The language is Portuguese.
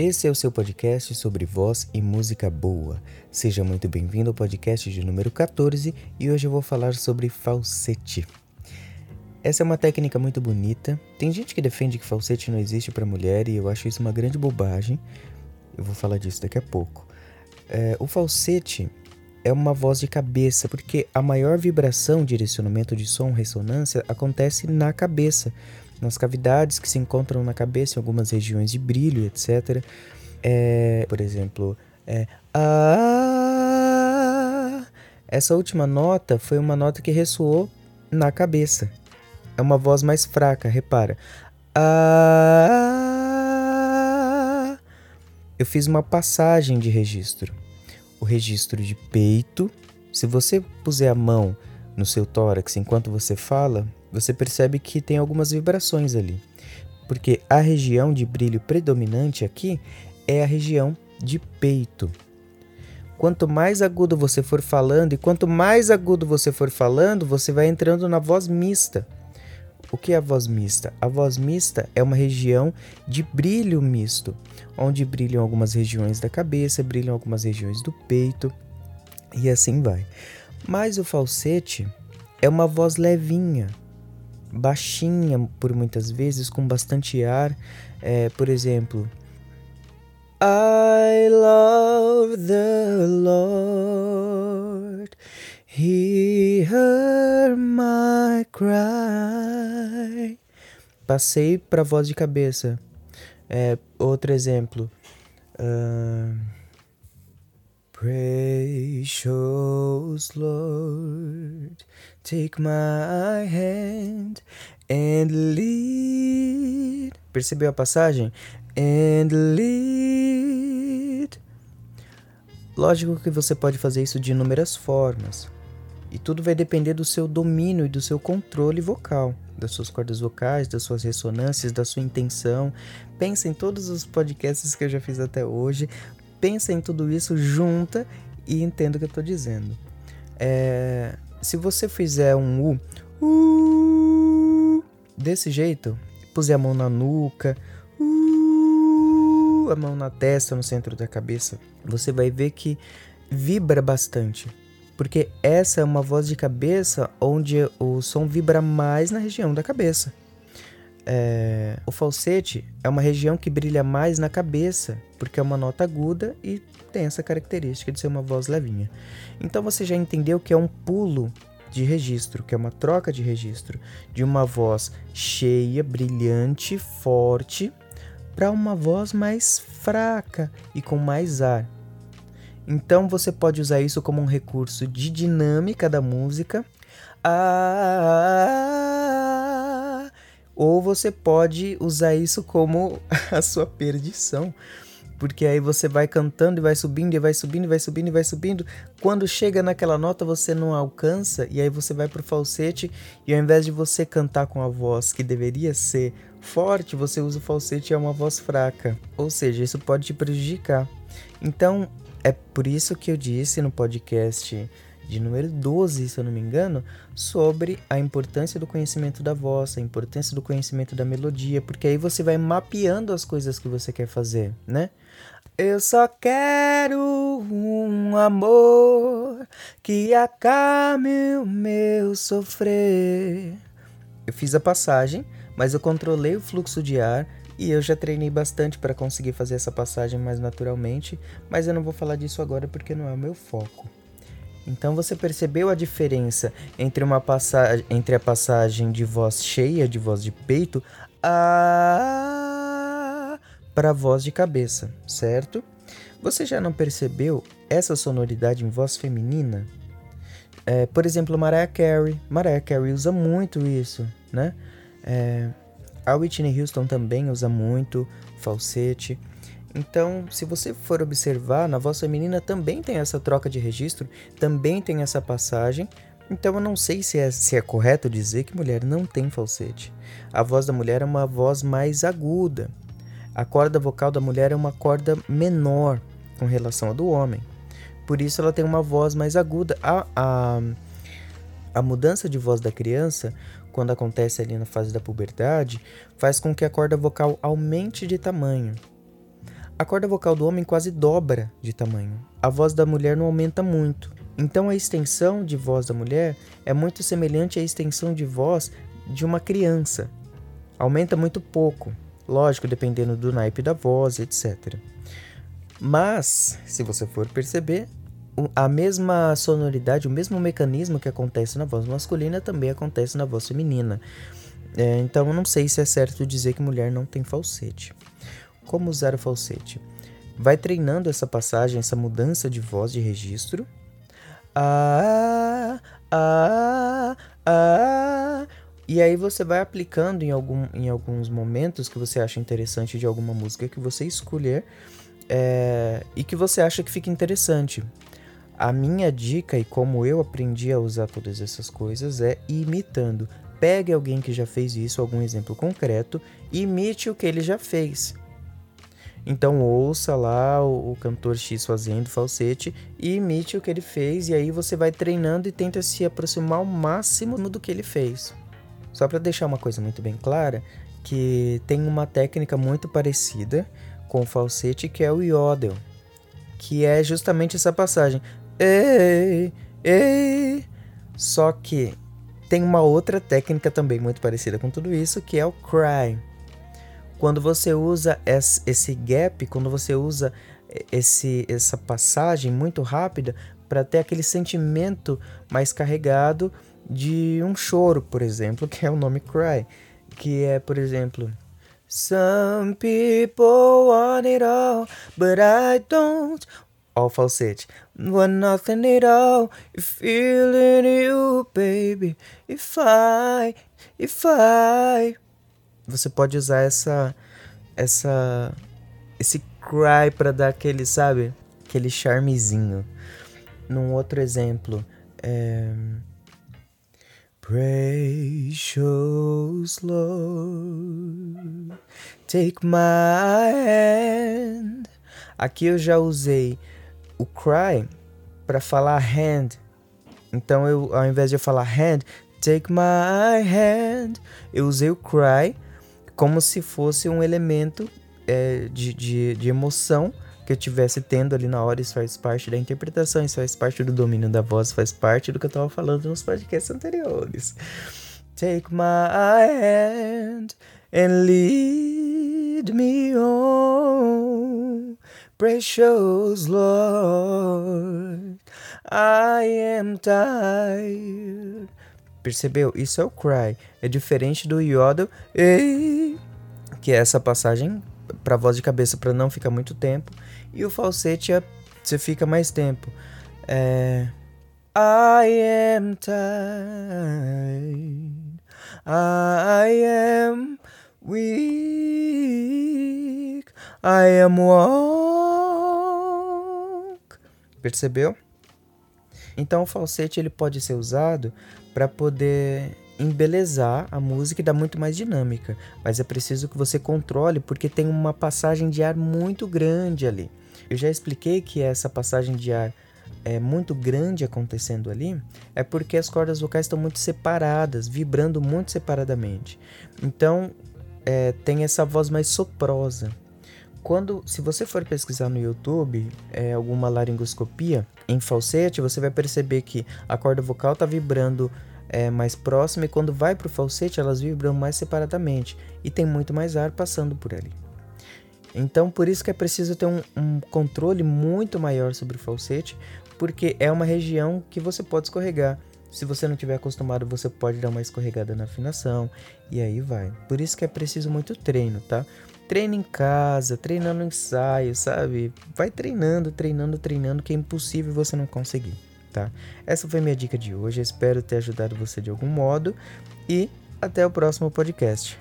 Esse é o seu podcast sobre voz e música boa. Seja muito bem-vindo ao podcast de número 14 e hoje eu vou falar sobre falsete. Essa é uma técnica muito bonita. Tem gente que defende que falsete não existe para mulher e eu acho isso uma grande bobagem. Eu vou falar disso daqui a pouco. É, o falsete é uma voz de cabeça, porque a maior vibração, direcionamento de som, ressonância acontece na cabeça nas cavidades que se encontram na cabeça, em algumas regiões de brilho, etc. É, por exemplo, é, ah, essa última nota foi uma nota que ressoou na cabeça. É uma voz mais fraca, repara. Ah, eu fiz uma passagem de registro. O registro de peito. Se você puser a mão no seu tórax enquanto você fala, você percebe que tem algumas vibrações ali. Porque a região de brilho predominante aqui é a região de peito. Quanto mais agudo você for falando, e quanto mais agudo você for falando, você vai entrando na voz mista. O que é a voz mista? A voz mista é uma região de brilho misto, onde brilham algumas regiões da cabeça, brilham algumas regiões do peito e assim vai. Mas o falsete é uma voz levinha, baixinha por muitas vezes, com bastante ar. É, por exemplo, I love the Lord. He heard my cry. Passei para voz de cabeça. É, outro exemplo. Uh, Precious Lord, take my hand and lead. Percebeu a passagem? And lead. Lógico que você pode fazer isso de inúmeras formas. E tudo vai depender do seu domínio e do seu controle vocal, das suas cordas vocais, das suas ressonâncias, da sua intenção. Pensa em todos os podcasts que eu já fiz até hoje pensa em tudo isso, junta e entenda o que eu estou dizendo. É, se você fizer um U, desse jeito, puser a mão na nuca, a mão na testa, no centro da cabeça, você vai ver que vibra bastante. Porque essa é uma voz de cabeça onde o som vibra mais na região da cabeça. É, o falsete é uma região que brilha mais na cabeça, porque é uma nota aguda e tem essa característica de ser uma voz levinha. Então você já entendeu que é um pulo de registro, que é uma troca de registro de uma voz cheia, brilhante, forte, para uma voz mais fraca e com mais ar. Então você pode usar isso como um recurso de dinâmica da música. Ah, ou você pode usar isso como a sua perdição. Porque aí você vai cantando e vai subindo e vai subindo e vai subindo e vai subindo. Quando chega naquela nota você não alcança e aí você vai pro falsete e ao invés de você cantar com a voz que deveria ser forte, você usa o falsete e é uma voz fraca. Ou seja, isso pode te prejudicar. Então, é por isso que eu disse no podcast de número 12, se eu não me engano, sobre a importância do conhecimento da voz, a importância do conhecimento da melodia, porque aí você vai mapeando as coisas que você quer fazer, né? Eu só quero um amor que acalme o meu sofrer. Eu fiz a passagem, mas eu controlei o fluxo de ar e eu já treinei bastante para conseguir fazer essa passagem mais naturalmente, mas eu não vou falar disso agora porque não é o meu foco. Então você percebeu a diferença entre uma passagem entre a passagem de voz cheia, de voz de peito, a para voz de cabeça, certo? Você já não percebeu essa sonoridade em voz feminina? É, por exemplo, Mariah Carey. Mariah Carey usa muito isso, né? É, a Whitney Houston também usa muito falsete. Então, se você for observar, na voz feminina também tem essa troca de registro, também tem essa passagem. Então, eu não sei se é, se é correto dizer que mulher não tem falsete. A voz da mulher é uma voz mais aguda. A corda vocal da mulher é uma corda menor com relação à do homem. Por isso, ela tem uma voz mais aguda. A, a, a mudança de voz da criança, quando acontece ali na fase da puberdade, faz com que a corda vocal aumente de tamanho. A corda vocal do homem quase dobra de tamanho. A voz da mulher não aumenta muito. Então a extensão de voz da mulher é muito semelhante à extensão de voz de uma criança. Aumenta muito pouco, lógico, dependendo do naipe da voz, etc. Mas, se você for perceber, a mesma sonoridade, o mesmo mecanismo que acontece na voz masculina também acontece na voz feminina. É, então eu não sei se é certo dizer que mulher não tem falsete. Como usar o falsete? Vai treinando essa passagem, essa mudança de voz de registro. Ah, ah, ah. E aí você vai aplicando em, algum, em alguns momentos que você acha interessante de alguma música que você escolher é, e que você acha que fica interessante. A minha dica e como eu aprendi a usar todas essas coisas é imitando. Pegue alguém que já fez isso, algum exemplo concreto, e imite o que ele já fez. Então ouça lá o, o, cantor X fazendo falsete e imite o que ele fez e aí você vai treinando e tenta se aproximar ao máximo do que ele fez. Só para deixar uma coisa muito bem clara, que tem uma técnica muito parecida com o falsete que é o yodel, que é justamente essa passagem. Ei, ei. Só que tem uma outra técnica também muito parecida com tudo isso, que é o cry quando você usa esse gap, quando você usa esse, essa passagem muito rápida para ter aquele sentimento mais carregado de um choro, por exemplo, que é o nome Cry, que é, por exemplo, Some people want it all, but I don't. All falsete. Want nothing at all. Feeling you, baby. If I, if I você pode usar essa essa esse cry para dar aquele, sabe, aquele charmezinho. Num outro exemplo, é Precious Lord, take my hand. Aqui eu já usei o cry para falar hand. Então eu, ao invés de eu falar hand, take my hand, eu usei o cry como se fosse um elemento é, de, de, de emoção que eu tivesse tendo ali na hora, isso faz parte da interpretação, isso faz parte do domínio da voz, faz parte do que eu tava falando nos podcasts anteriores. Take my hand and lead me on, precious Lord. I am tired Percebeu? Isso é o cry. É diferente do yodel, que é essa passagem para voz de cabeça para não ficar muito tempo. E o falsete é, você fica mais tempo. É, I am tired. I am weak. I am walk. Percebeu? Então o falsete ele pode ser usado para poder embelezar a música e dar muito mais dinâmica, mas é preciso que você controle porque tem uma passagem de ar muito grande ali. Eu já expliquei que essa passagem de ar é muito grande acontecendo ali, é porque as cordas vocais estão muito separadas, vibrando muito separadamente. Então é, tem essa voz mais soprosa. Quando, se você for pesquisar no YouTube é, alguma laringoscopia em falsete, você vai perceber que a corda vocal está vibrando é, mais próxima e quando vai para o falsete elas vibram mais separadamente e tem muito mais ar passando por ali. Então por isso que é preciso ter um, um controle muito maior sobre o falsete, porque é uma região que você pode escorregar. Se você não tiver acostumado, você pode dar uma escorregada na afinação e aí vai. Por isso que é preciso muito treino, tá? Treina em casa, treinando no ensaio, sabe? Vai treinando, treinando, treinando, que é impossível você não conseguir tá? Essa foi minha dica de hoje, espero ter ajudado você de algum modo e até o próximo podcast.